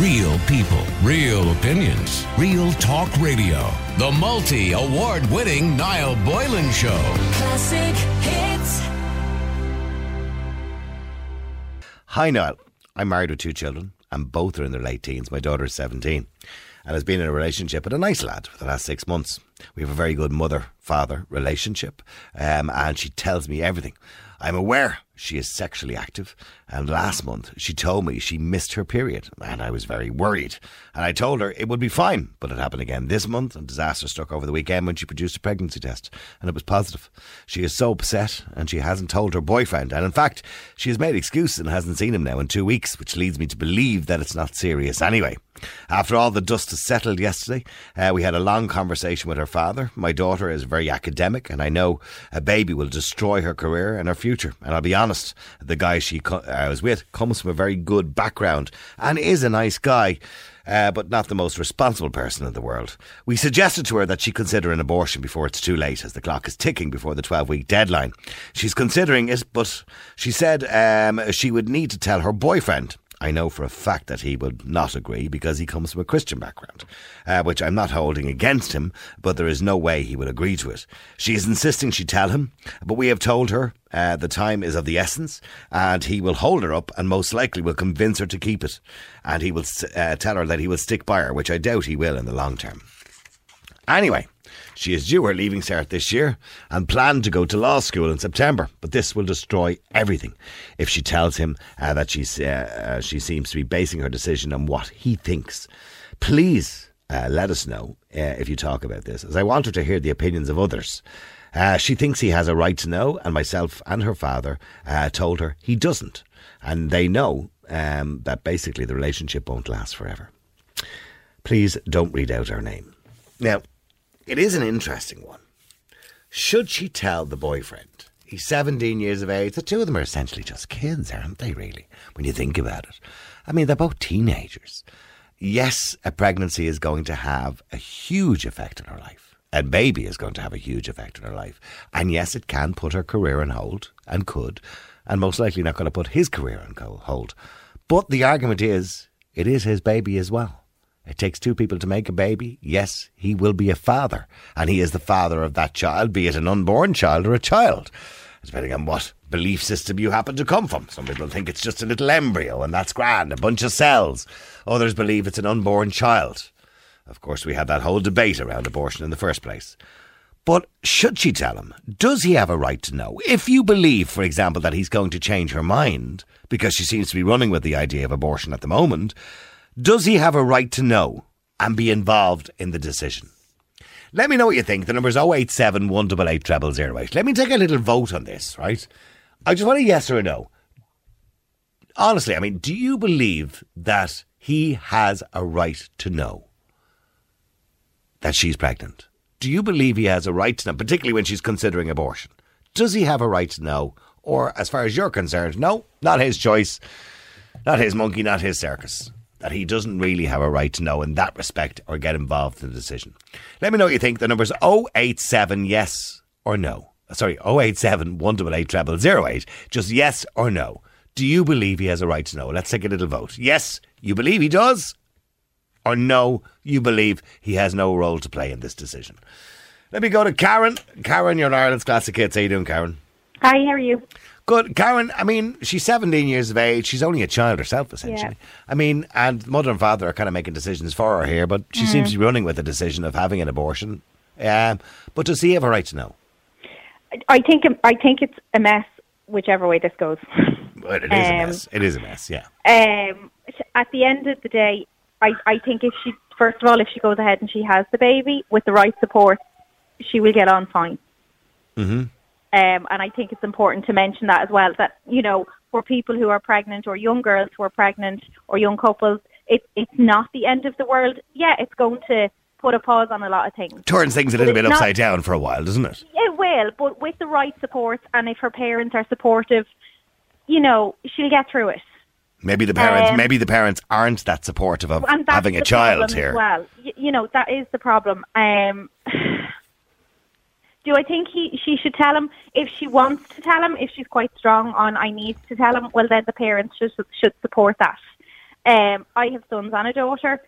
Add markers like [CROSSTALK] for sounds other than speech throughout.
Real people, real opinions, real talk radio. The multi award winning Niall Boylan Show. Classic hits. Hi, Niall. I'm married with two children, and both are in their late teens. My daughter is 17 and has been in a relationship with a nice lad for the last six months. We have a very good mother father relationship, um, and she tells me everything. I'm aware she is sexually active, and last month she told me she missed her period, and I was very worried. And I told her it would be fine, but it happened again this month, and disaster struck over the weekend when she produced a pregnancy test, and it was positive. She is so upset, and she hasn't told her boyfriend, and in fact, she has made excuses and hasn't seen him now in two weeks, which leads me to believe that it's not serious anyway. After all the dust has settled yesterday, uh, we had a long conversation with her father. My daughter is very academic, and I know a baby will destroy her career and her future. And I'll be honest, the guy she co- uh, was with comes from a very good background and is a nice guy. Uh, but not the most responsible person in the world. We suggested to her that she consider an abortion before it's too late, as the clock is ticking before the 12 week deadline. She's considering it, but she said um, she would need to tell her boyfriend. I know for a fact that he would not agree because he comes from a Christian background, uh, which I'm not holding against him, but there is no way he would agree to it. She is insisting she tell him, but we have told her uh, the time is of the essence, and he will hold her up and most likely will convince her to keep it. And he will uh, tell her that he will stick by her, which I doubt he will in the long term. Anyway, she is due her leaving cert this year and planned to go to law school in September, but this will destroy everything if she tells him uh, that she's, uh, uh, she seems to be basing her decision on what he thinks. Please uh, let us know uh, if you talk about this, as I want her to hear the opinions of others. Uh, she thinks he has a right to know, and myself and her father told her he doesn't. And they know um, that basically the relationship won't last forever. Please don't read out our name. Now, it is an interesting one. Should she tell the boyfriend? He's 17 years of age. The two of them are essentially just kids, aren't they, really, when you think about it? I mean, they're both teenagers. Yes, a pregnancy is going to have a huge effect on her life. A baby is going to have a huge effect on her life. And yes, it can put her career on hold, and could, and most likely not going to put his career on hold. But the argument is, it is his baby as well. It takes two people to make a baby. Yes, he will be a father, and he is the father of that child, be it an unborn child or a child, depending on what belief system you happen to come from. Some people think it's just a little embryo, and that's grand, a bunch of cells. Others believe it's an unborn child. Of course, we had that whole debate around abortion in the first place. But should she tell him? Does he have a right to know? If you believe, for example, that he's going to change her mind, because she seems to be running with the idea of abortion at the moment, does he have a right to know and be involved in the decision? Let me know what you think. The number is 087 188 0008. Let me take a little vote on this, right? I just want a yes or a no. Honestly, I mean, do you believe that he has a right to know that she's pregnant? Do you believe he has a right to know, particularly when she's considering abortion? Does he have a right to know? Or, as far as you're concerned, no, not his choice, not his monkey, not his circus that he doesn't really have a right to know in that respect or get involved in the decision. Let me know what you think. The number is 087 yes or no. Sorry, 087 188 0008. Just yes or no. Do you believe he has a right to know? Let's take a little vote. Yes, you believe he does? Or no, you believe he has no role to play in this decision? Let me go to Karen. Karen, you're in Ireland's Classic Hits. How you doing, Karen? Hi, how are you? Good. Karen, I mean, she's 17 years of age. She's only a child herself, essentially. Yeah. I mean, and mother and father are kind of making decisions for her here, but she Mm. seems to be running with the decision of having an abortion. Um, but does he have a right to know? I think I think it's a mess, whichever way this goes. Well, it is a Um, mess. It is a mess, yeah. Um, at the end of the day, I, I think if she first of all, if she goes ahead and she has the baby with the right support, she will get on fine. hmm Um, and I think it's important to mention that as well. That you know, for people who are pregnant or young girls who are pregnant or young couples, it, it's not the end of the world. Yeah, it's going to put a pause on a lot of things. Turns things a little bit not- upside down for a while, doesn't it? It will, but with the right support and if her parents are supportive, you know, she'll get through it. Maybe the parents, Um, maybe the parents aren't that supportive of having a child here. Well, y- you know that is the problem. Um, [SIGHS] [LAUGHS] do I think he she should tell him if she wants to tell him if she's quite strong on I need to tell him? Well, then the parents should should support that. Um, I have sons and a daughter.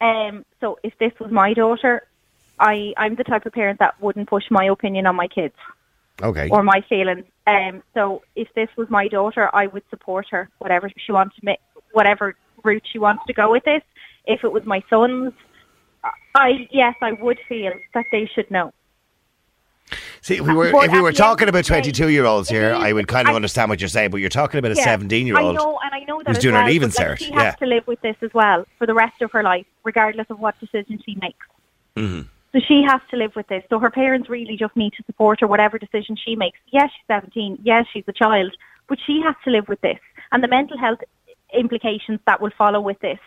Um, so if this was my daughter, I, I'm the type of parent that wouldn't push my opinion on my kids Okay. or my feelings. Um, so if this was my daughter, I would support her, whatever she wants to make, whatever route she wants to go with this. If it was my sons, I yes, I would feel that they should know. See, if we were But if we were talking about twenty two year olds here, I would kind of I- understand what you're saying. But you're talking about a Yeah, seventeen year I old. know, and I know that who's doing well, but, like, cert, She yeah. has to live with this as well for the rest of her life, regardless of what decision she makes. Mm-hmm. So she has to live with this. So her parents really just need to support her, whatever decision she makes. Yes, she's 17. Yes, she's a child, but she has to live with this and the mental health implications that will follow with this.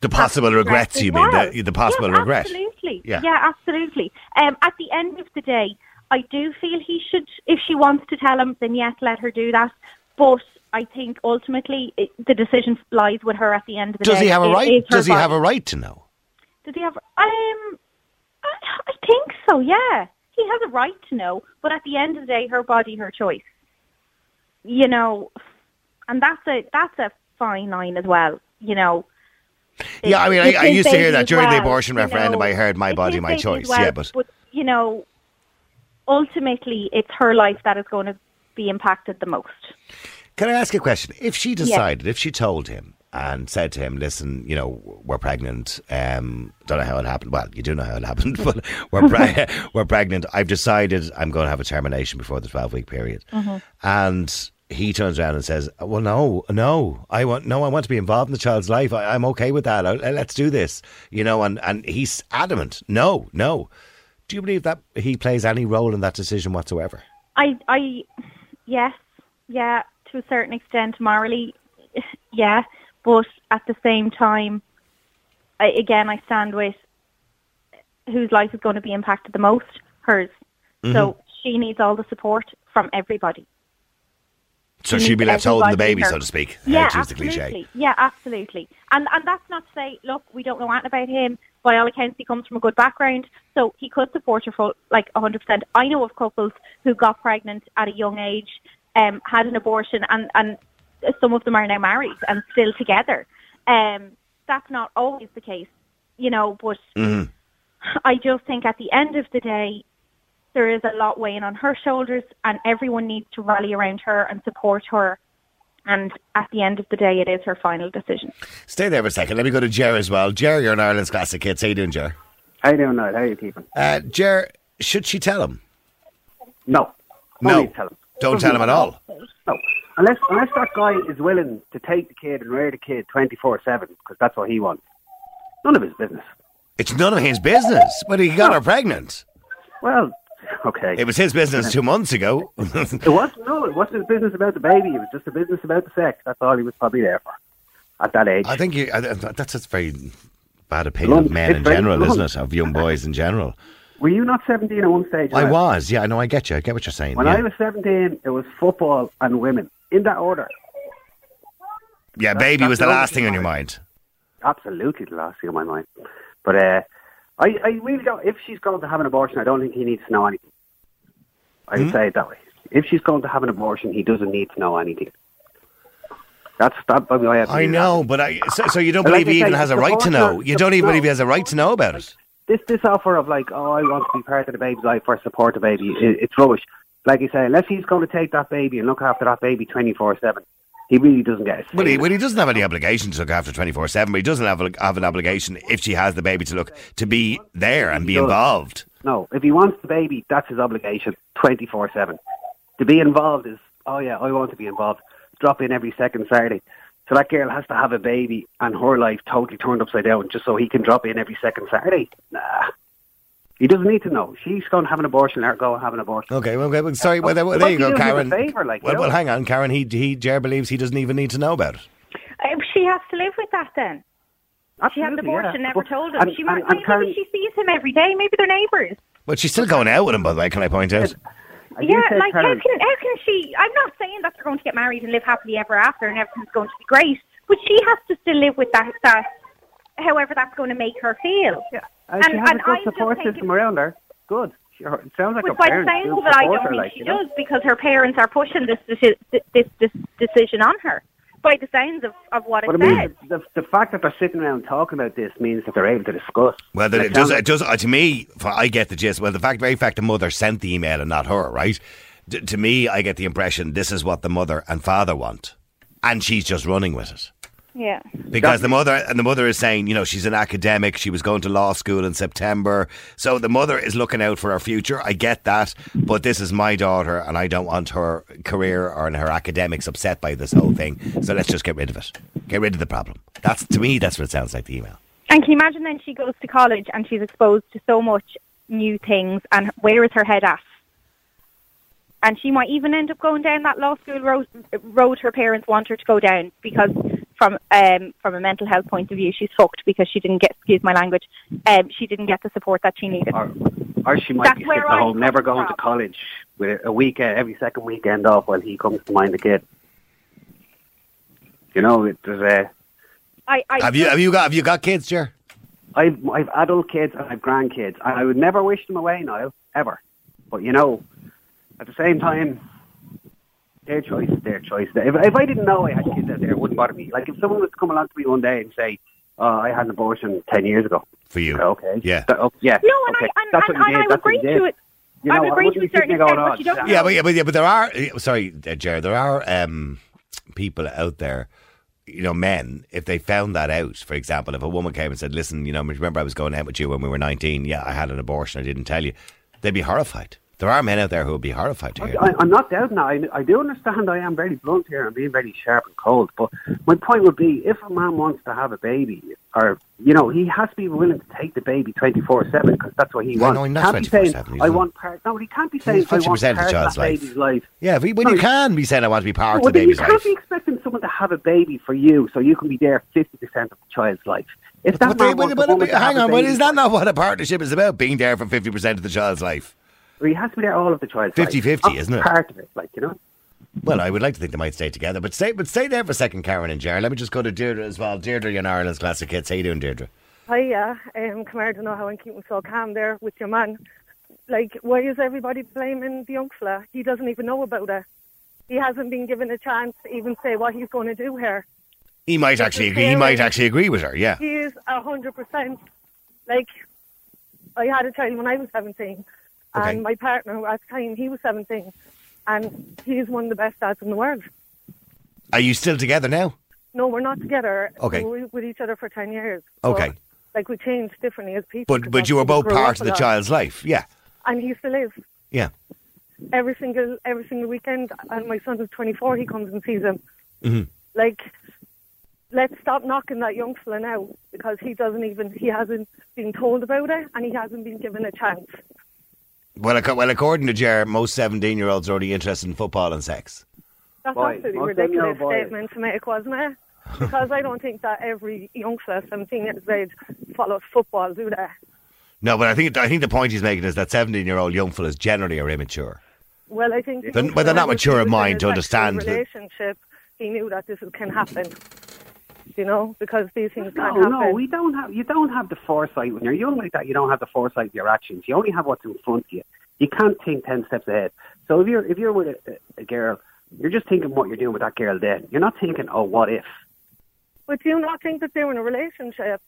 The possible That's regrets, you as mean? The, the possible yes, regret. Absolutely. Yeah. Yeah, absolutely. Um, at the end of the day, I do feel he should, if she wants to tell him, then yes, let her do that. But I think ultimately it, the decision lies with her at the end of the Does day. he have a It right? her Does he have a right to know? Does he have? Um, I, I think so. Yeah, he has a right to know. But at the end of the day, her body, her choice. You know, and that's a that's a fine line as well. You know. Yeah, I mean, I, I used to hear that during the well, abortion you referendum. know. I heard "my body, my choice." well, yeah, but but you know, ultimately, it's her life that is going to be impacted the most. Can I ask a question? If she decided, if she told him and said to him, "Listen, you know, we're pregnant. Um, don't know how it happened. Well, you do know how it [LAUGHS] happened, but we're pre- [LAUGHS] we're pregnant. I've decided I'm going to have a termination before the 12 week period." Mm-hmm. And he turns around and says, "Well, no, no, I want no, I want to be involved in the child's life. I, I'm okay with that. I, let's do this." You know, and and he's adamant, "No, no." Do you believe that he plays any role in that decision whatsoever? I, I, yes, yeah, to a certain extent, morally, yeah, but at the same time, I, again, I stand with whose life is going to be impacted the most, hers. Mm-hmm. So she needs all the support from everybody. So He she'd be left holding the baby, so to speak. Yeah, to use the absolutely. Yeah, absolutely. And and that's not to say, look, we don't know anything about him. By all accounts, he comes from a good background, so he could support her for like a hundred percent. I know of couples who got pregnant at a young age, um, had an abortion, and and some of them are now married and still together. Um, that's not always the case, you know. But Mm-hmm. I just think at the end of the day, there is a lot weighing on her shoulders, and everyone needs to rally around her and support her. And at the end of the day, it is her final decision. Stay there for a second. Let me go to Jer as well. Jer, you're an Ireland's classic hits. How you doing, Jer? How you doing now? How you keeping? Uh, Jer, should she tell him? No. No. Don't tell him. Don't tell him at all. No. Unless unless that guy is willing to take the kid and rear the kid 24-7, because that's what he wants. None of his business. It's none of his business. But he got her pregnant. Well, okay. It was his business two months ago. It was no, it wasn't his business about the baby. It was just a business about the sex. That's all he was probably there for at that age. I think you, I, that's a very bad opinion of men in general, blunt. isn't it? Of young boys in general. Were you not 17 at one stage? I was, yeah. I know. I get you. I get what you're saying. When yeah. I was 17, it was football and women in that order. yeah, baby was the last thing on your mind. absolutely the last thing on my mind. But uh, I, I really don't. If she's going to have an abortion, I don't think he needs to know anything. I Hmm? say it that way. If she's going to have an abortion, he doesn't need to know anything. That's that. I, I, I know, but I, so, so you don't believe I he say, even has a right to know. You don't even no. believe he has a right to know about it. this this offer of like, oh, I want to be part of the baby's life or support the baby, it, it's rubbish. Like you say, unless he's going to take that baby and look after that baby twenty four seven, he really doesn't get a say. Well, he, well, he doesn't have any obligation to look after twenty four seven, but he doesn't have, a, have an obligation if she has the baby to look to be there and be involved. No, if he wants the baby, that's his obligation, twenty four seven. To be involved is, oh yeah, I want to be involved. Drop in every second Saturday. So that girl has to have a baby and her life totally turned upside down just so he can drop in every second Saturday. Nah. He doesn't need to know. She's going to have an abortion, let her go and have an abortion. Okay, well, okay, well sorry. Well, there, well, Well, there you go, does a Karen. favour, like, well, well, hang on, Karen. He, he, Jer believes he doesn't even need to know about it. Uh, she has to live with that then. Absolutely, She had an Absolutely, abortion, yeah. never But- told him. and- she might, and- and maybe Karen- she sees him every day. Maybe they're neighbours. But she's still going out with him, by the way. Can I point out? I do Yeah, say, like how Karen, can how can she? I'm not saying that they're going to get married and live happily ever after and everything's going to be great, but she has to still live with that. That however that's going to make her feel. Yeah. And, she And- has and a good I just support think system around her. Good. She, it sounds like But her by the parents sounds do of it, I support don't her, think like, she you know? does because her parents are pushing this, deci- this this decision on her. by the sounds of, of what it But I mean, says. the, the fact that they're sitting around talking about this means that they're able to discuss. Well, then it does. It does. Uh, to me, for, I get the gist. Well, the fact, very fact, the mother sent the email and not her, right? D- to me, I get the impression this is what the mother and father want, and she's just running with it. Yeah. Because the mother and the mother is saying, you know, she's an academic. She was going to law school in September, so the mother is looking out for her future. I get that, but this is my daughter, and I don't want her career or her academics upset by this whole thing. So let's just get rid of it. Get rid of the problem. That's to me. That's what it sounds like. The email. And can you imagine then she goes to college and she's exposed to so much new things and where is her head at? And she might even end up going down that law school road, road her parents want her to go down because from um, from a mental health point of view she's fucked because she didn't get, excuse my language, um, she didn't get the support that she needed. or, or she might That's be where sitting I at home, never going to college, with a weekend, every second weekend off while he comes to mind the kid. You know, it, there's a. I, I Have you have you got have you got kids, Jer? I've I've adult kids and I've grandkids, and I would never wish them away, Niall, ever. But you know, at the same time, their choice is their choice. If, if I didn't know I had kids out there, it wouldn't bother me. Like if someone was to come along to me one day and say, "Oh, I had an abortion ten years ago," For you. okay, Yeah. That- oh, yeah, No, and okay. I and, That's and, what you and did. I That's what agree you to it. You I would agree to a certain there extent, but you "Oh, don't Yeah, but yeah, but, yeah, but there are. uh, Sorry, uh, Jared. There are um, people out there. You know, men. If they found that out, for example, if a woman came and said, "Listen, you know, remember I was going out with you when we were 19. Yeah, I had an abortion. I didn't tell you." They'd be horrified. There are men out there who would be horrified to hear. I, I'm not doubting that. I, I do understand I am very blunt here and being very sharp and cold. But my point would be, if a man wants to have a baby, or you know, he has to be willing to take the baby 24 seven because that's what he wants. no, not can't be saying, 24/7, "I want part." No, he can't be saying, "I want 50% of the that life. baby's life." Yeah, when No, you you- can be saying, "I want to be part Well, of the then you baby's can't life." be expecting someone to have a baby for you so you can be there 50% of the child's life. If that But, but, but- but hang on, but is that not what a partnership is about? Being there for fifty percent of the child's life. Well, he has to be there all of the child's 50-50, life. isn't it? Part of it, like, you know. Well, I would like to think they might stay together, but stay, but stay there for a second, Karen and Jerry. Let me just go to Deirdre as well. Deirdre, you're in Ireland's classic hits. How you doing, Deirdre? Hiya, um, come here to know how I'm keeping so calm there with your man. Like, why is everybody blaming the young fella? He doesn't even know about it. He hasn't been given a chance to even say what he's going to do here. He might actually agree. He might actually agree with her. Yeah. He is a hundred percent. Like, I had a child when I was seventeen, Okay. and my partner at the time he was seventeen, and he's one of the best dads in the world. Are you still together now? No, we're not together. Okay. We were with each other for ten years. but, Okay. like we changed differently as people. But but you were both because we grew part of the child's life. Yeah. and he still is. Yeah. every single every single weekend. And my son is 24. He comes and sees him. Mhm. Like, let's stop knocking that young fella now because he doesn't even he hasn't been told about it and he hasn't been given a chance. Well, ac- well, according to Jared, most seventeen-year-olds are only interested in football and sex. That's Boy, absolutely most them ridiculous young boys. statement to make, wasn't it? Because I don't think that every youngster fella, 17 years of age, follows football, do they? No, but I think I think the point he's making is that seventeen-year-old young fellas generally are immature. Well, I think. the They're- well, they're not mature of in mind to sexual understand that- Relationship. He knew that this can happen. You know, because these things No, can happen. no, we don't have. You don't have the foresight when you're young like that. You don't have the foresight of your actions. You only have what's in front of you. You can't think ten steps ahead. So if you're if you're with a, a girl, you're just thinking what you're doing with that girl. Then you're not thinking, oh, what if? But do you not think that they're in a relationship?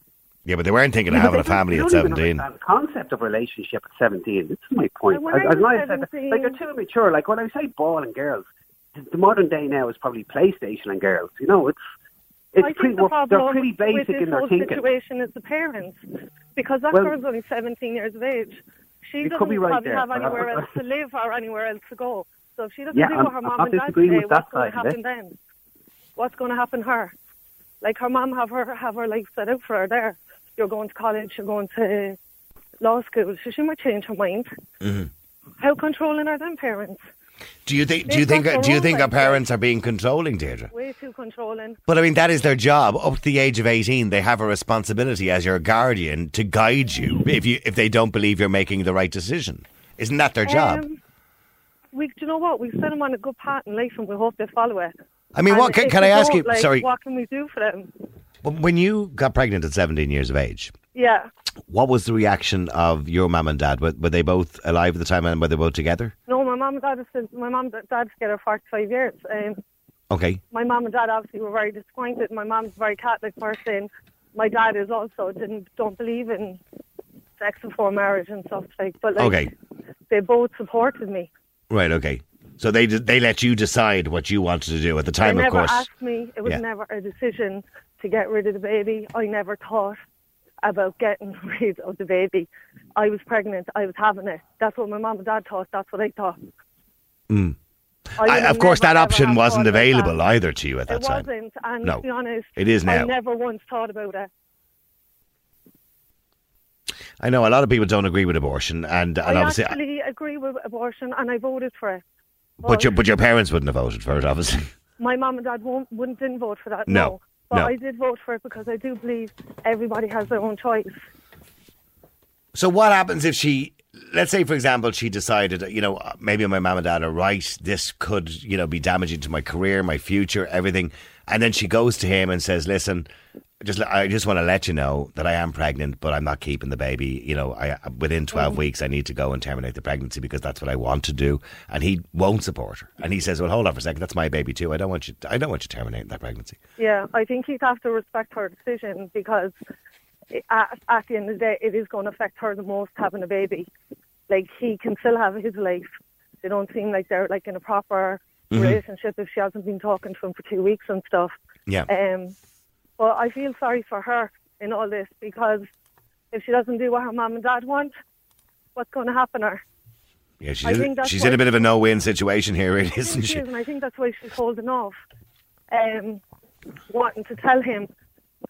Yeah, but they weren't thinking of having a family don't- at they don't seventeen. The concept of relationship at seventeen. This is my point. When I As- as was said, 17 like they're too immature. Like when I say ball and girls, the- the modern day now is probably PlayStation and girls. You know, it's it's I pretty. think the well, they're problem pretty with this in their whole thinking. situation is the parents, because that Well- girl's only 17 years of age. She doesn't be right probably there, have anywhere else to live or anywhere else to go. So if she doesn't Yeah, do I'm- what her I'm mom not and dad disagreeing say, what's going to side of happen then? What's going to happen to her? Like her mom have her have her life set out for her there. You're going to college, you're going to law school, so she might change her mind. Mhm. How controlling are them parents? Do you think? Do you think? Do you think our parents are being controlling, Deirdre? Way too controlling. But I mean, that is their job. Up to the age of eighteen, they have a responsibility as your guardian to guide you if you if they don't believe you're making the right decision. Isn't that their job? Um, we, do you know what? We've set them on a good path in life, and we hope they follow it. I mean, And what can, can I ask you? Like, Sorry, what can we do for them? when you got pregnant at seventeen years of age, Yeah. what was the reaction of your mum and dad? Were, were they both alive at the time, and were they both together? No, my mom and dad still, my mom and dad's together 45 years. Um, Okay. My mum and dad obviously were very disappointed. My mum's a very Catholic person. My dad is also didn't don't believe in sex before marriage and stuff like. But like, Okay. they both supported me. Right. Okay. So they they let you decide what you wanted to do at the time, they of never course. asked me. It was Yeah. never a decision to get rid of the baby. I never thought about getting [LAUGHS] rid of the baby. I was pregnant. I was having it. That's what my mum and dad thought. That's what I thought. Mm. I I, of course, that option wasn't available either to you at that It time. wasn't, and No. to be honest, It is I never once thought about it. I know a lot of people don't agree with abortion, and, and I obviously, actually agree with abortion, and I voted for it. but your but your parents wouldn't have voted for it, obviously. [LAUGHS] my mum and dad won't, wouldn't didn't vote for that. No, No, but no. I did vote for it because I do believe everybody has their own choice. So what happens if she, let's say, for example, she decided, you know, uh, maybe my mom and dad are right. This could, you know, be damaging to my career, my future, everything. And then she goes to him and says, "Listen, just I just want to let you know that I am pregnant, but I'm not keeping the baby. You know, I uh, within 12 mm. weeks I need to go and terminate the pregnancy because that's what I want to do." And he won't support her. And he says, "Well, hold on for a second. That's my baby too. I don't want you. I don't want you terminating that pregnancy." Yeah, I think he'd have to respect her decision because at, at the end of the day, it is going to affect her the most having a baby. Like he can still have his life. They don't seem like they're like in a proper Mm-hmm. relationship if she hasn't been talking to him for two weeks and stuff. Yeah. Um, but I feel sorry for her in all this because if she doesn't do what her mom and dad want, what's going to happen to her? Yeah, she's, I in, think that's she's in a bit of a no-win situation here, really, isn't She she? is, and I think that's why she's holding off, um, wanting to tell him.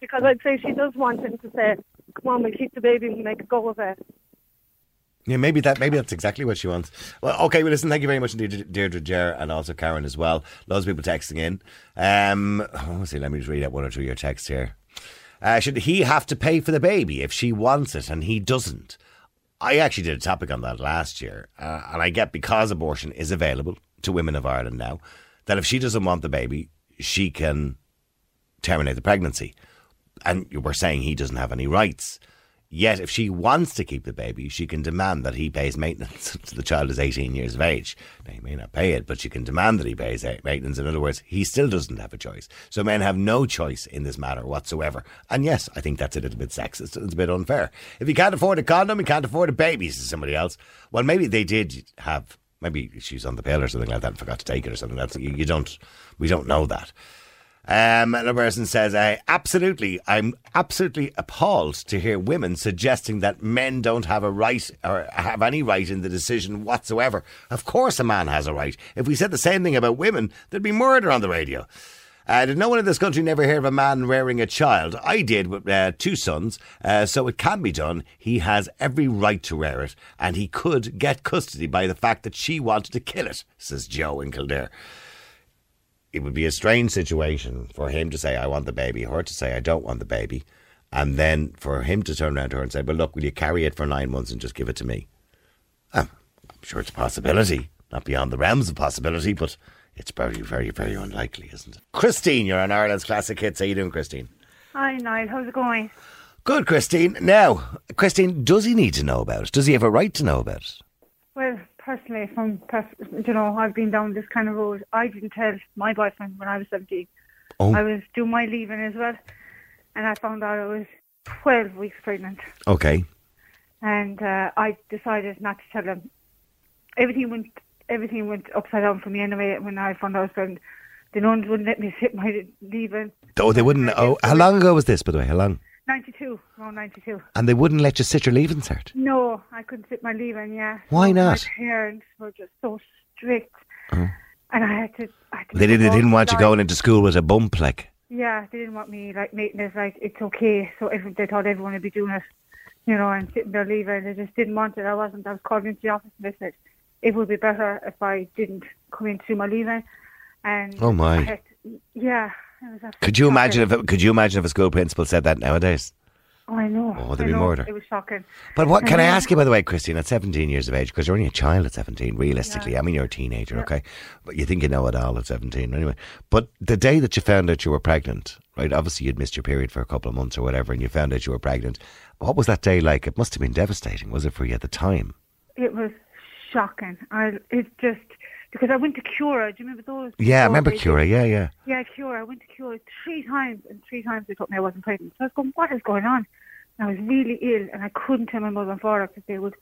Because I'd say she does want him to say, "Come on, we'll keep the baby and make a go of it." Yeah, maybe that maybe that's exactly what she wants. Well, okay, well, listen, thank you very much indeed, Deirdre Jer, and also Karen as well. Loads of people texting in. Um, oh, see, let me just read out one or two of your texts here. Uh, should he have to pay for the baby if she wants it and he doesn't? I actually did a topic on that last year, uh, and I get because abortion is available to women of Ireland now, that if she doesn't want the baby, she can terminate the pregnancy. And we're saying he doesn't have any rights. Yet, if she wants to keep the baby, she can demand that he pays maintenance [LAUGHS] until the child is 18 years of age. Now, he may not pay it, but she can demand that he pays maintenance. In other words, he still doesn't have a choice. So, men have no choice in this matter whatsoever. And yes, I think that's a little bit sexist. It's a bit unfair. If you can't afford a condom, you can't afford a baby, says somebody else. Well, maybe they did have, maybe she's on the pill or something like that and forgot to take it or something. That's you, you don't, we don't know that. Um, another person says, I absolutely, I'm absolutely appalled to hear women suggesting that men don't have a right or have any right in the decision whatsoever. Of course, a man has a right. If we said the same thing about women, there'd be murder on the radio. Uh, did no one in this country never hear of a man rearing a child? I did with uh, two sons, uh, so it can be done. He has every right to rear it, and he could get custody by the fact that she wanted to kill it, says Joe in Kildare it would be a strange situation for him to say, I want the baby, her to say, I don't want the baby, and then for him to turn around to her and say, Well, look, will you carry it for nine months and just give it to me? Um, I'm sure it's a possibility, not beyond the realms of possibility, but it's very, very, very unlikely, isn't it? Christine, you're on Ireland's Classic Hits. How you doing, Christine? Hi, Niall. How's it going? Good, Christine. Now, Christine, does he need to know about it? Does he have a right to know about it? Well, personally, from you know, I've been down this kind of road. I didn't tell my boyfriend when I was 17. Oh. I was doing my leaving as well, and I found out I was 12 weeks pregnant. Okay. And uh, I decided not to tell him. Everything went everything went upside down for me anyway when I found out I was pregnant. The nuns wouldn't let me sit my leaving. Oh, they wouldn't. Oh, how long ago was this, by the way? How long? 92, around 92. And they wouldn't let you sit your leaving cert. No, I couldn't sit my leaving, yeah. Why not? My parents were just so strict. Oh. And I had to. I had to They, did, they didn't want you going into school with a bump, like. Yeah, they didn't want me like making it like it's okay. So every, they thought everyone would be doing it, you know, and sitting there leaving. They just didn't want it. I wasn't. I was called into the office and they said it would be better if I didn't come in to my leaving. And Oh, my. To- yeah. Could you imagine if it, could you imagine if a school principal said that nowadays? Oh, I know. Oh, there'd I be know. murder. It was shocking. But what can I Mhm. ask you by the way, Christine? At seventeen years of age, because you're only a child at seventeen, realistically. I mean, you're a teenager, okay, but you think you know it all at seventeen, anyway. But the day that you found out you were pregnant, right? Obviously, you'd missed your period for a couple of months or whatever, and you found out you were pregnant. What was that day like? It must have been devastating, was it for you at the time? It was shocking. I it just because I went to Cura. Do you remember those? Yeah, I remember Cura. Yeah, yeah. Yeah, Cura. I went to Cura three times, and three times they told me I wasn't pregnant. So I was going, what is going on? And I was really ill, and I couldn't tell my mother and father because they would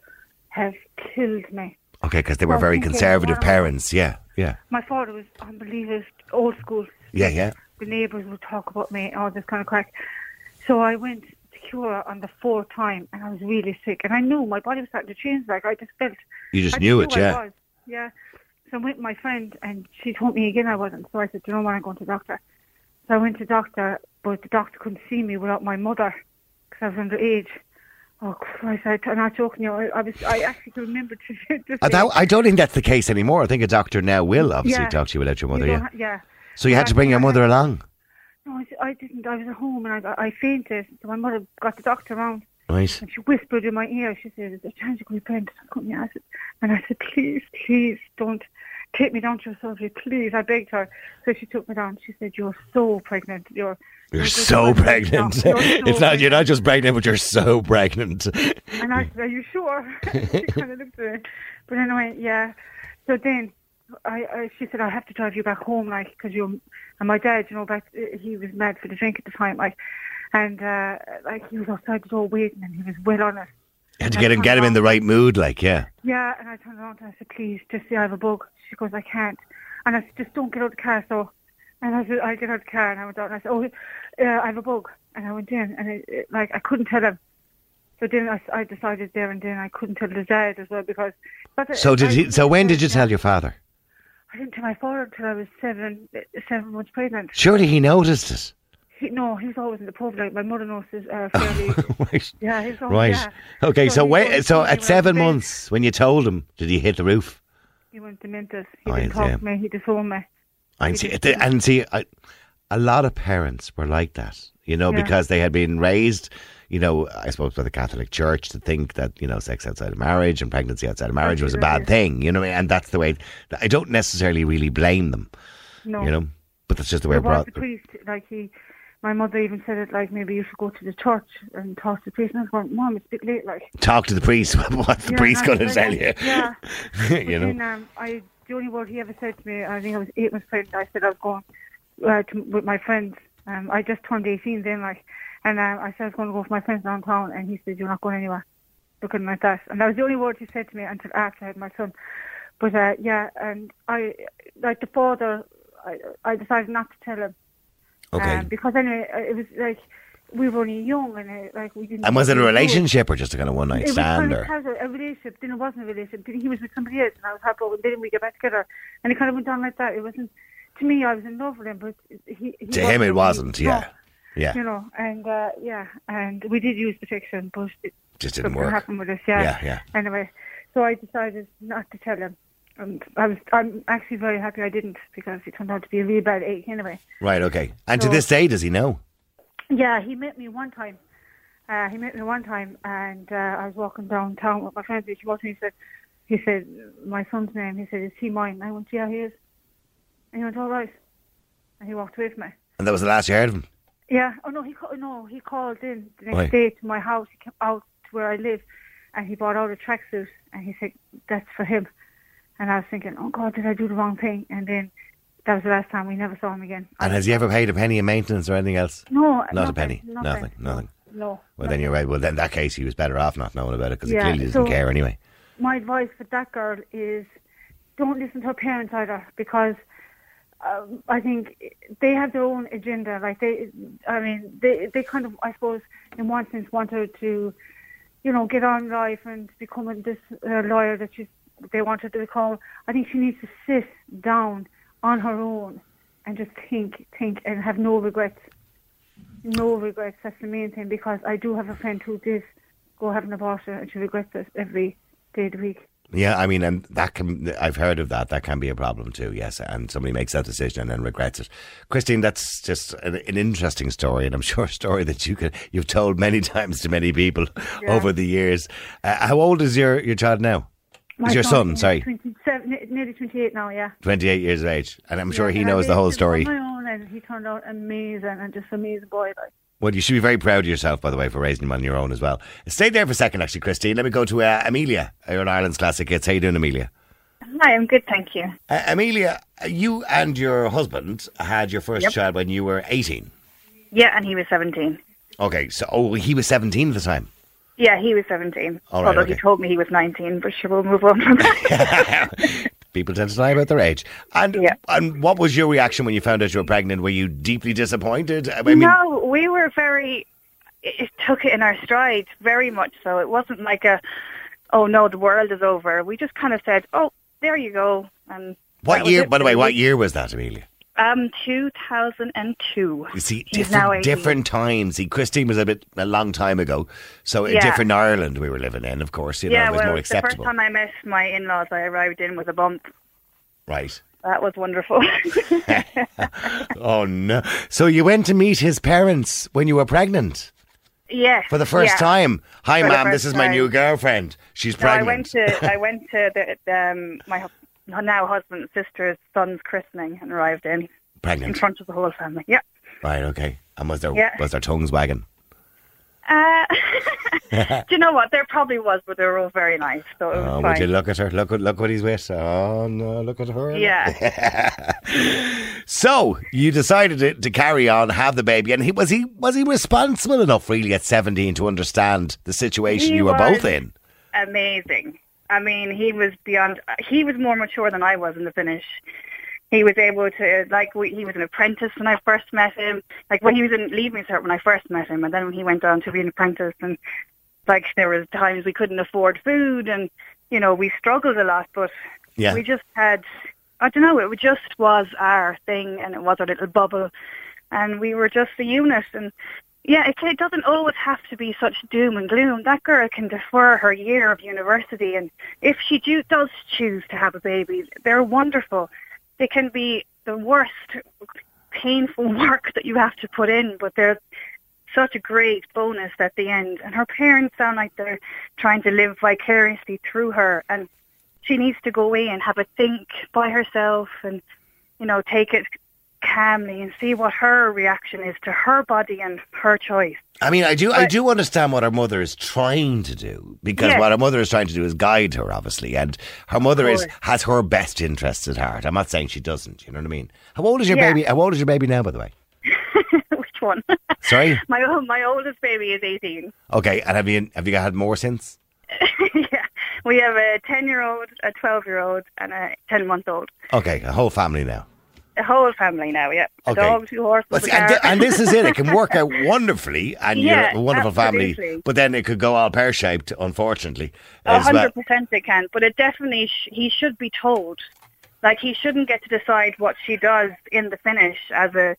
have killed me. Okay, because they were Well, very conservative parents. Yeah, yeah, My father was unbelievable, old school. yeah, yeah. The neighbours would talk about me, all this kind of crack. So I went to Cura on the fourth time, and I was really sick. And I knew my body was starting to change. Like I just felt. You just I knew it, yeah. was. Yeah. So I went with my friend, and she told me again I wasn't. So I said, "Do you know what? I'm going to the doctor." So I went to the doctor, but the doctor couldn't see me without my mother because I was underage. Oh Christ! I, I'm not joking. You know, I, I was. I actually remember [LAUGHS] to. to I, I don't think that's the case anymore. I think a doctor now will obviously Yeah. talk to you without your mother. don't Yeah. ha- yeah. So you had to bring your mother along, No, I, I didn't. I was at home and I, I fainted. So my mother got the doctor around right? and she whispered in my ear. She said, "Is there a chance you could be pregnant?" I asked. And I said, "Please, please, don't take me down to your surgery, please." I begged her. So she took me down. She said, "You're so pregnant. You're You're so pregnant pregnant. You're [LAUGHS] so it's not. You're not just pregnant, but you're so pregnant. And I said, "Are you sure?" [LAUGHS] she kind of looked at me. But anyway, yeah. So then, I, I she said, "I have to drive you back home, like, because you're, and my dad, you know, back he was mad for the drink at the time, like, and uh, like he was outside the door waiting, and he was well on it. You had to get him, get him in the right mood, like yeah. Yeah, and I turned around and I said, "Please, just say I have a bug." She goes, "I can't," and I said, "Just don't get out of the car." So, and I said, "I get out of the car," and I went out and I said, "Oh, uh, I have a bug," and I went in, and it, it, like I couldn't tell him. So then I, I decided there and then I couldn't tell the dad as well because. But So did I- he? So when did you tell your father? I didn't tell my father until I was seven, seven months pregnant. Surely he noticed it. He, no, he was always in the pub. Like my mother noticed uh, [LAUGHS] fairly. right. yeah, he was always, Right. Yeah. Okay. So when? always So at seven months, when you told him, did he hit the roof? he went demented. He Oh, didn't talk to me. He disowned me. He see, did. th- and see, I, a lot of parents were like that, you know, Yeah. because they had been raised, you know, I suppose by the Catholic Church to think that, you know, sex outside of marriage and pregnancy outside of marriage was a bad thing, you know, and that's the way, I don't necessarily really blame them, No. you know, but that's just the way we're was brought. the priest, like he, my mother even said it, like maybe you should go to the church and talk to the priest. And I was going, Mom, it's a bit late, like. Talk to the priest. [LAUGHS] What's the Yeah, priest going to tell you? Yeah. [LAUGHS] you know? Then, um, I, the only word he ever said to me, I think I was eight months pregnant, I said I was going uh, to, with my friends. Um, I just turned 18 then, like, and um, I said I was going to go with my friends downtown, and he said, You're not going anywhere. Looking like that. And that was the only word he said to me until after I had my son. But, uh, yeah, and I, like the father, I, I decided not to tell him. Okay. Um, because anyway, uh, it was like, we were only young, and uh, like, we didn't. and was it a relationship or just a kind of one night stand? it was kind of Or? a relationship. Then it wasn't a relationship. Then he was with somebody else, and I was happy. heartbroken. Then we get back together, and it kind of went on like that. It wasn't to me. I was in love with him, but he. he To him, it wasn't, yeah. Yeah. You know, and uh, yeah, and we did use protection, but it Just didn't work. happened with us. Yeah. Yeah, yeah. Anyway, so I decided not to tell him. And I was, I'm actually very happy I didn't because it turned out to be a really bad ache anyway. Right, okay. And to this day, does he know? Yeah, he met me one time. Uh, he met me one time, and uh, I was walking downtown with my friends. He walked me and said, "He said my son's name." He said, "Is he mine?" I went, "Yeah, he is." And he went, "All right," and he walked away from me. And that was the last you heard of him? Yeah. Oh no, he ca- no, he called in the next Why? day to my house. He came out to where I live, and he brought out a tracksuit, and he said, "That's for him." And I was thinking, "Oh God, did I do the wrong thing?" And then that was the last time we never saw him again. And has he ever paid a penny in maintenance or anything else? No, Not a penny. Nothing. Nothing. Nothing. No. Well, then you're right. Well, then in that case, he was better off not knowing about it because Yeah, he clearly doesn't so- care anyway. my advice for that girl is don't listen to her parents either because um, I think they have their own agenda. Like they, I mean, they they kind of, I suppose, in one sense, want her to, you know, get on in life and become a, this uh, lawyer that she they want her to become. I think she needs to sit down on her own and just think, think, and have no regrets. No regrets. That's the main thing because I do have a friend who did go have an abortion and she regrets it every day of the week. Yeah, I mean, and that can, I've heard of that. That can be a problem too, yes. And somebody makes that decision and then regrets it. Christine, that's just an, an interesting story, and I'm [LAUGHS] sure a story that you could, you've told many [LAUGHS] times to many people over the years. Uh, how old is your, your child now? My is your son, is sorry, 27, nearly 28 now, yeah. 28 years of age. And I'm sure Yeah, he and knows the whole raised him on story. my own and he turned out amazing and just amazing boy. Like. Well, you should be very proud of yourself, by the way, for raising him on your own as well. Stay there for a second, actually, Christine. Let me go to uh, Amelia, you're an Ireland's classic hits. How you doing, Amelia? Hi, I'm good, thank you. Uh, Amelia, you and your husband had your first Yep. child when you were 18. Yeah, and he was 17. Okay, so oh, he was 17 at the time. Yeah, he was 17. All right, Although okay. he told me he was 19, but sure, we'll move on from that. [LAUGHS] People tend to lie about their age. And Yeah. and what was your reaction when you found out you were pregnant? Were you deeply disappointed? I mean, no, we were very. It took it in our stride, very much so. It wasn't like a, oh no, the world is over. We just kind of said, oh, there you go. And what year? By the way, what year was that, Amelia? Um, 2002. You see, He's different different times. See, Christine was a bit a long time ago, so a Yeah. different Ireland we were living in. Of course, you know, yeah, it was well, more the first acceptable, time I met my in-laws, I arrived in with a bump. right? That was wonderful. [LAUGHS] [LAUGHS] Oh no! So you went to meet his parents when you were pregnant yes. for the first yeah. time. Hi, For the ma'am. This first is my time. new girlfriend. She's No, I pregnant. went to I [LAUGHS] went to the, um, my hu- now husband's sister's son's christening and arrived in Pregnant. in front of the whole family. Yeah. Right. Okay. And was there Yeah. was their tongues wagging? Uh, [LAUGHS] do you know what? There probably was, but they were all very nice, so it was Oh, fine. would you look at her? Look at look what he's with. Oh no! Look at her. Yeah. [LAUGHS] So you decided to, to carry on, have the baby, and he was he was he responsible enough, really, at seventeen, to understand the situation He you were both in? Amazing. I mean, he was beyond. He was more mature than I was in the finish. He was able to like we, he was an apprentice when I first met him. Like when he was in leaving cert when I first met him, and then when he went on to be an apprentice, and like there was times we couldn't afford food, and you know we struggled a lot, but Yeah. we just had. I don't know. It just was our thing, and it was our little bubble, and we were just a unit. And yeah, it, it doesn't always have to be such doom and gloom. That girl can defer her year of university, and if she do, does choose to have a baby, they're wonderful. They can be the worst, painful [LAUGHS] work that you have to put in, but they're such a great bonus at the end. And her parents sound like they're trying to live vicariously through her, and she needs to go away and have a think by herself, and you know, take it calmly and see what her reaction is to her body and her choice. I mean, I do, I do understand what her mother is trying to do because Yes. what her mother is trying to do is guide her, obviously, and her mother is has her best interests at heart. I'm not saying she doesn't. You know what I mean? How old is your Yeah. baby? How old is your baby now, by the way? [LAUGHS] Which one? Sorry. [LAUGHS] my my oldest baby is 18. Okay, and have you have you had more since? [LAUGHS] yeah. We have a 10 year old, a 12 year old, and a 10 month old. Okay, a whole family now. A whole family now, yeah. A Okay. dog, two horses, see, and, thi- and this is it. It can work out wonderfully, and Yeah, you're a wonderful family. But then it could go all pear shaped, unfortunately. Well. hundred percent it can, but it definitely sh- he should be told. Like he shouldn't get to decide what she does in the finish as a,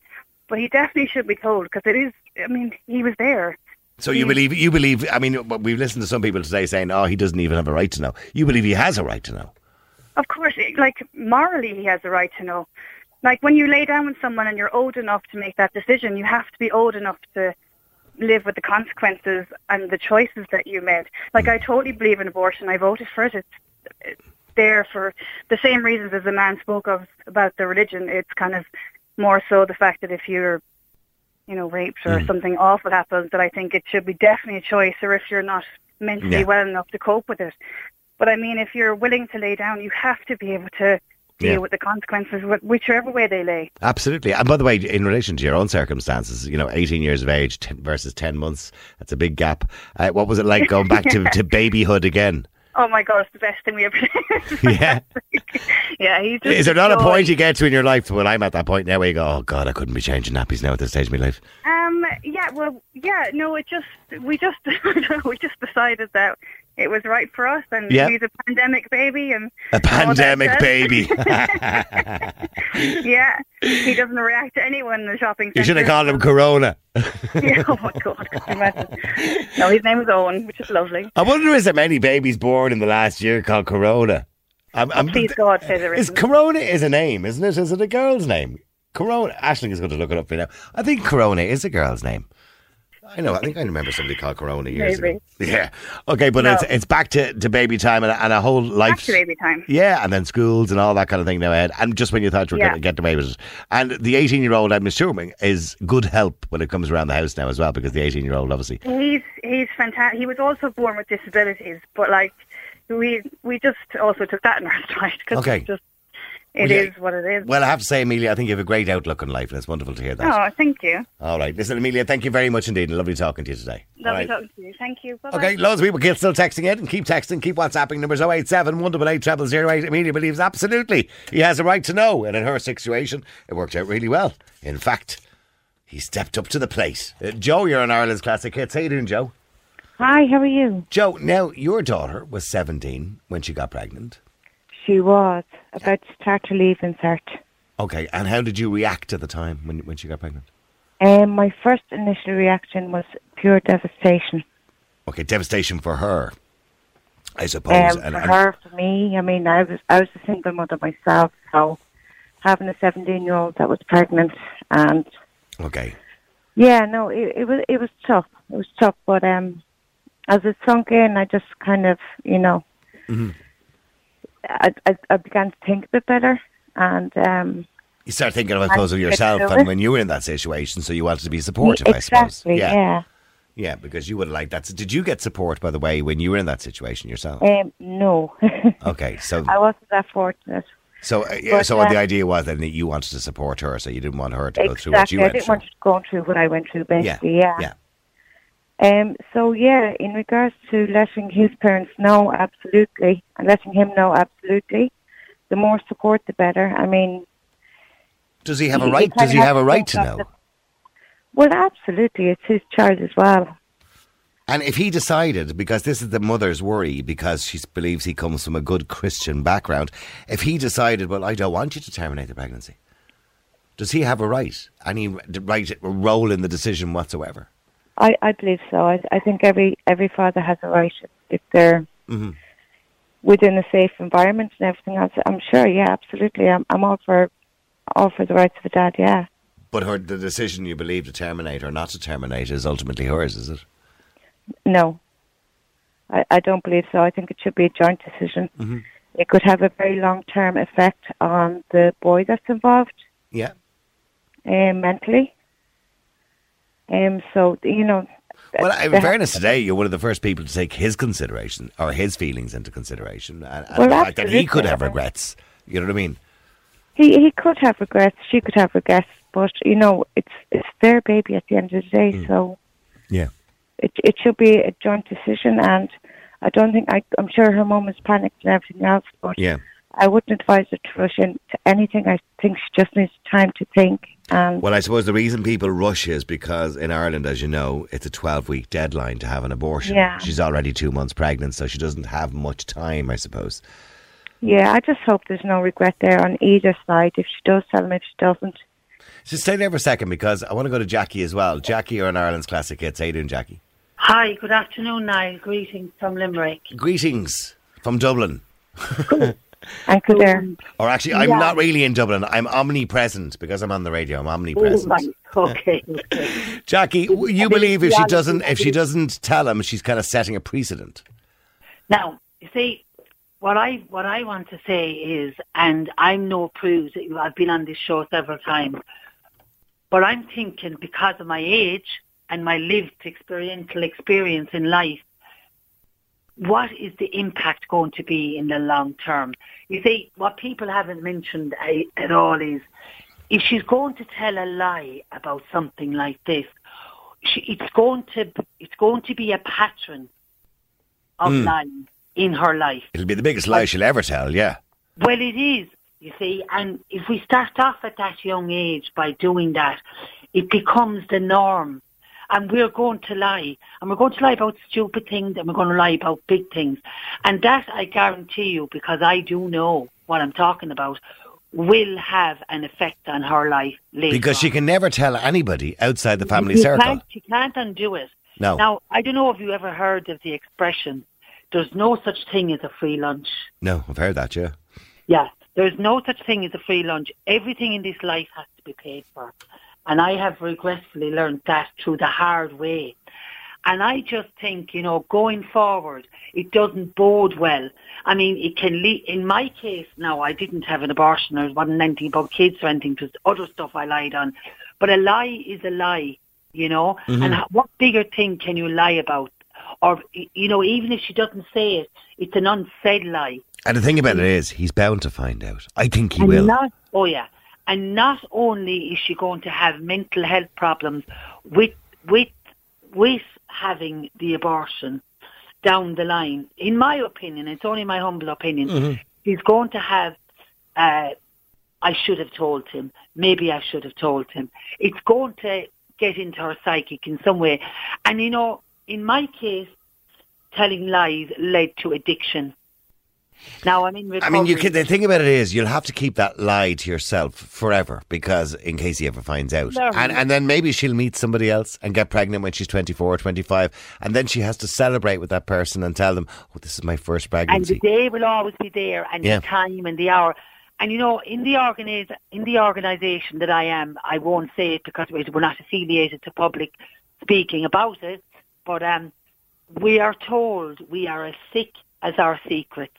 but he definitely should be told because it is. I mean, he was there. So you believe you believe? I mean, we've listened to some people today saying, "Oh, he doesn't even have a right to know." You believe he has a right to know? Of course, like morally, he has a right to know. Like when you lay down with someone and you're old enough to make that decision, you have to be old enough to live with the consequences and the choices that you made. Like I totally believe in abortion. I voted for it. It's it's there for the same reasons as the man spoke of about the religion. It's kind of more so the fact that if you're, you know, raped or mm. something awful happens, that I think it should be definitely a choice. Or if you're not mentally Yeah. well enough to cope with it. But I mean, if you're willing to lay down, you have to be able to deal Yeah. with the consequences, whichever way they lay. Absolutely. And by the way, in relation to your own circumstances, you know, 18 years of age versus 10 months, that's a big gap. Uh, what was it like going back to, [LAUGHS] to babyhood again? Oh my God, it's the best thing we ever [LAUGHS] did. Yeah. [LAUGHS] yeah, he's just Is there not a point you get to in your life when I'm at that point now where you go, oh God, I couldn't be changing nappies now at this stage of my life? Um, yeah, well, yeah, no, it just we just we just decided that it was right for us, and Yeah. he's a pandemic baby, and A pandemic baby. [LAUGHS] [LAUGHS] yeah, he doesn't react to anyone in the shopping centre. you should have called him Corona. [LAUGHS] yeah, oh my God, can you imagine? No, his name was Owen, which is lovely. I wonder is there many babies born in the last year called Corona? I'm, I'm, Please God, say there is. Corona is a name, isn't it? Is it a girl's name? Corona. Ashling is going to look it up for you now. I think Corona is a girl's name. I know. I think I remember somebody called Corona years Maybe. ago. [LAUGHS] Yeah. Okay, but No. it's it's back to, to baby time and, a- and a whole life. Back to baby time. Yeah, and then schools and all that kind of thing now ahead. And just when you thought you were Yeah. going to get away with it. And the 18 year old, I'm assuming, is good help when it comes around the house now as well, because the 18 year old, obviously. He's he's fantastic. He was also born with disabilities, but like we we just also took that in our [LAUGHS] stride because Okay. just Well, it yeah. is what it is. Well, I have to say, Amelia, I think you have a great outlook on life, and it's wonderful to hear that. oh, thank you. All right. Listen, Amelia, thank you very much indeed. and Lovely talking to you today. Lovely right. talking to you. Thank you. Bye-bye. Okay, loads of people keep still texting it and keep texting, keep WhatsApping. Numbers 087 188 0008. Amelia believes absolutely he has a right to know. And in her situation, it worked out really well. In fact, he stepped up to the plate. Uh, Joe, you're on Ireland's Classic Hits. How you doing, Joe? Hi, how are you? Joe, now your daughter was 17 when she got pregnant. She was about to start her Leaving Cert. Okay, and how did you react at the time when, when she got pregnant? Um, my first initial reaction was pure devastation. Okay, devastation for her, I suppose. Um, for her, for me, I mean, I was I was a single mother myself, so having a 17 year old that was pregnant, and okay, yeah, no, it, it was it was tough. It was tough, but um, as it sunk in, I just kind of, you know, Mhm. I, I I began to think a bit better, and um, you start thinking, I suppose, of yourself and when you were in that situation, so you wanted to be supportive, I suppose. exactly, yeah. Yeah, because you would have liked that. Did you get support, by the way, when you were in that situation yourself? Um, no, [LAUGHS] Okay, so I wasn't that fortunate. so uh, yeah, but, so uh, the idea was then that you wanted to support her, so you didn't want her to go through what Exactly. you I didn't through. want her to go through what I went through, Yeah, basically. Yeah. yeah. Um. So yeah, in regards to letting his parents know, absolutely, and letting him know, absolutely. The more support, the better. I mean, Does he have a right? Does he have a to right to know? the- well, absolutely, it's his child as well. And if he decided, because this is the mother's worry, because she believes he comes from a good Christian background, if he decided, well, I don't want you to terminate the pregnancy, does he have a right, any right role in the decision whatsoever? I, I believe so. I, I think every every father has a right if, they're hmm within a safe environment and everything else. I'm sure. Yeah, absolutely. I'm I'm all for all for the rights of a dad. Yeah. But her, the decision you believe to terminate or not to terminate is ultimately hers, is it? No, I, I don't believe so. I think it should be a joint decision. Mhm. It could have a very long term effect on the boy that's involved Yeah. um, mentally. Um, so you know. Well, in there- fairness, today you're one of the first people to take his consideration or his feelings into consideration, and, and Well, the fact that he could have regrets. You know what I mean? he he could have regrets. She could have regrets, but you know, it's it's their baby at the end of the day. Mm. So Yeah. it it should be a joint decision, and I don't think I. I'm sure her mum is panicked and everything else, but Yeah. I wouldn't advise her to rush into anything. I think she just needs time to think. And Well, I suppose the reason people rush is because in Ireland, as you know, it's a 12 week deadline to have an abortion. Yeah. She's already two months pregnant, so she doesn't have much time, I suppose. yeah, I just hope there's no regret there on either side. If she does tell him, if she doesn't. Just stay there for a second because I want to go to Jackie as well. Jackie, you're on Ireland's Classic Hits. How you doing, Jackie? Hi, good afternoon, Niall. Greetings from Limerick. Greetings from Dublin. [LAUGHS] And Kildare. [LAUGHS] Or actually, I'm Yeah. not really in Dublin. I'm omnipresent because I'm on the radio. I'm oh, omnipresent. Oh, right. Okay. okay. [LAUGHS] Jackie, you I mean, believe if she doesn't if she doesn't tell him, she's kind of setting a precedent. Now, you see, what I what I want to say is, and I'm no prude. I've been on this show several times, but I'm thinking because of my age and my lived experiential experience in life, what is the impact going to be in the long term? You see, what people haven't mentioned uh, at all is if she's going to tell a lie about something like this, she, it's going to it's going to be a pattern of Mm. lying in her life. It'll be the biggest lie she'll ever tell. Yeah. Well, it is, you see, and if we start off at that young age by doing that, it becomes the norm. And we're going to lie. And we're going to lie about stupid things and we're going to lie about big things. And that I guarantee you, because I do know what I'm talking about, will have an effect on her life later Because she can never tell anybody outside the family you circle. Can't, she can't undo it. No. Now, I don't know if you ever heard of the expression, there's no such thing as a free lunch. No, I've heard that, yeah. Yeah, there's no such thing as a free lunch. Everything in this life has to be paid for. And I have regretfully learned that through the hard way. And I just think, you know, going forward, it doesn't bode well. I mean, it can lead, in my case now, I didn't have an abortion. I wasn't anything about kids or anything. Was other stuff I lied on. But a lie is a lie, you know? Mhm. And what bigger thing can you lie about? or you know, even if she doesn't say it, it's an unsaid lie. And the thing about it is, he's bound to find out. I think he and will. Not, oh yeah, and not only is she going to have mental health problems with with with having the abortion down the line. In my opinion, it's only my humble opinion. Mhm. She's going to have. Uh, I should have told him. Maybe I should have told him. It's going to get into her psychic in some way. And you know, in my case, telling lies led to addiction. Now I'm in I mean, you can, the thing about it is, you'll have to keep that lie to yourself forever because in case he ever finds out. No. And, and then maybe she'll meet somebody else and get pregnant when she's 24 or 25. And then she has to celebrate with that person and tell them, oh, this is my first pregnancy." and the day will always be there, and Yeah. the time and the hour. And you know, in the organize in the organisation that I am, I won't say it because we- we're not affiliated to public speaking about it. But um, we are told we are as sick as our secrets,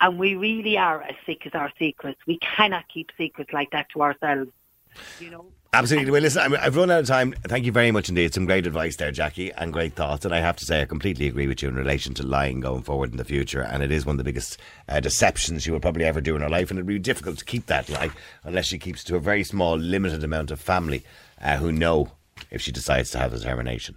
and we really are as sick as our secrets. We cannot keep secrets like that to ourselves. You know. Absolutely. Well, listen, I- I've run out of time. Thank you very much indeed. Some great advice there, Jackie, and great thoughts. And I have to say, I completely agree with you in relation to lying going forward in the future. And it is one of the biggest uh, deceptions she will probably ever do in her life. And it'll be difficult to keep that lie unless she keeps to a very small, limited amount of family uh, who know if she decides to have a termination.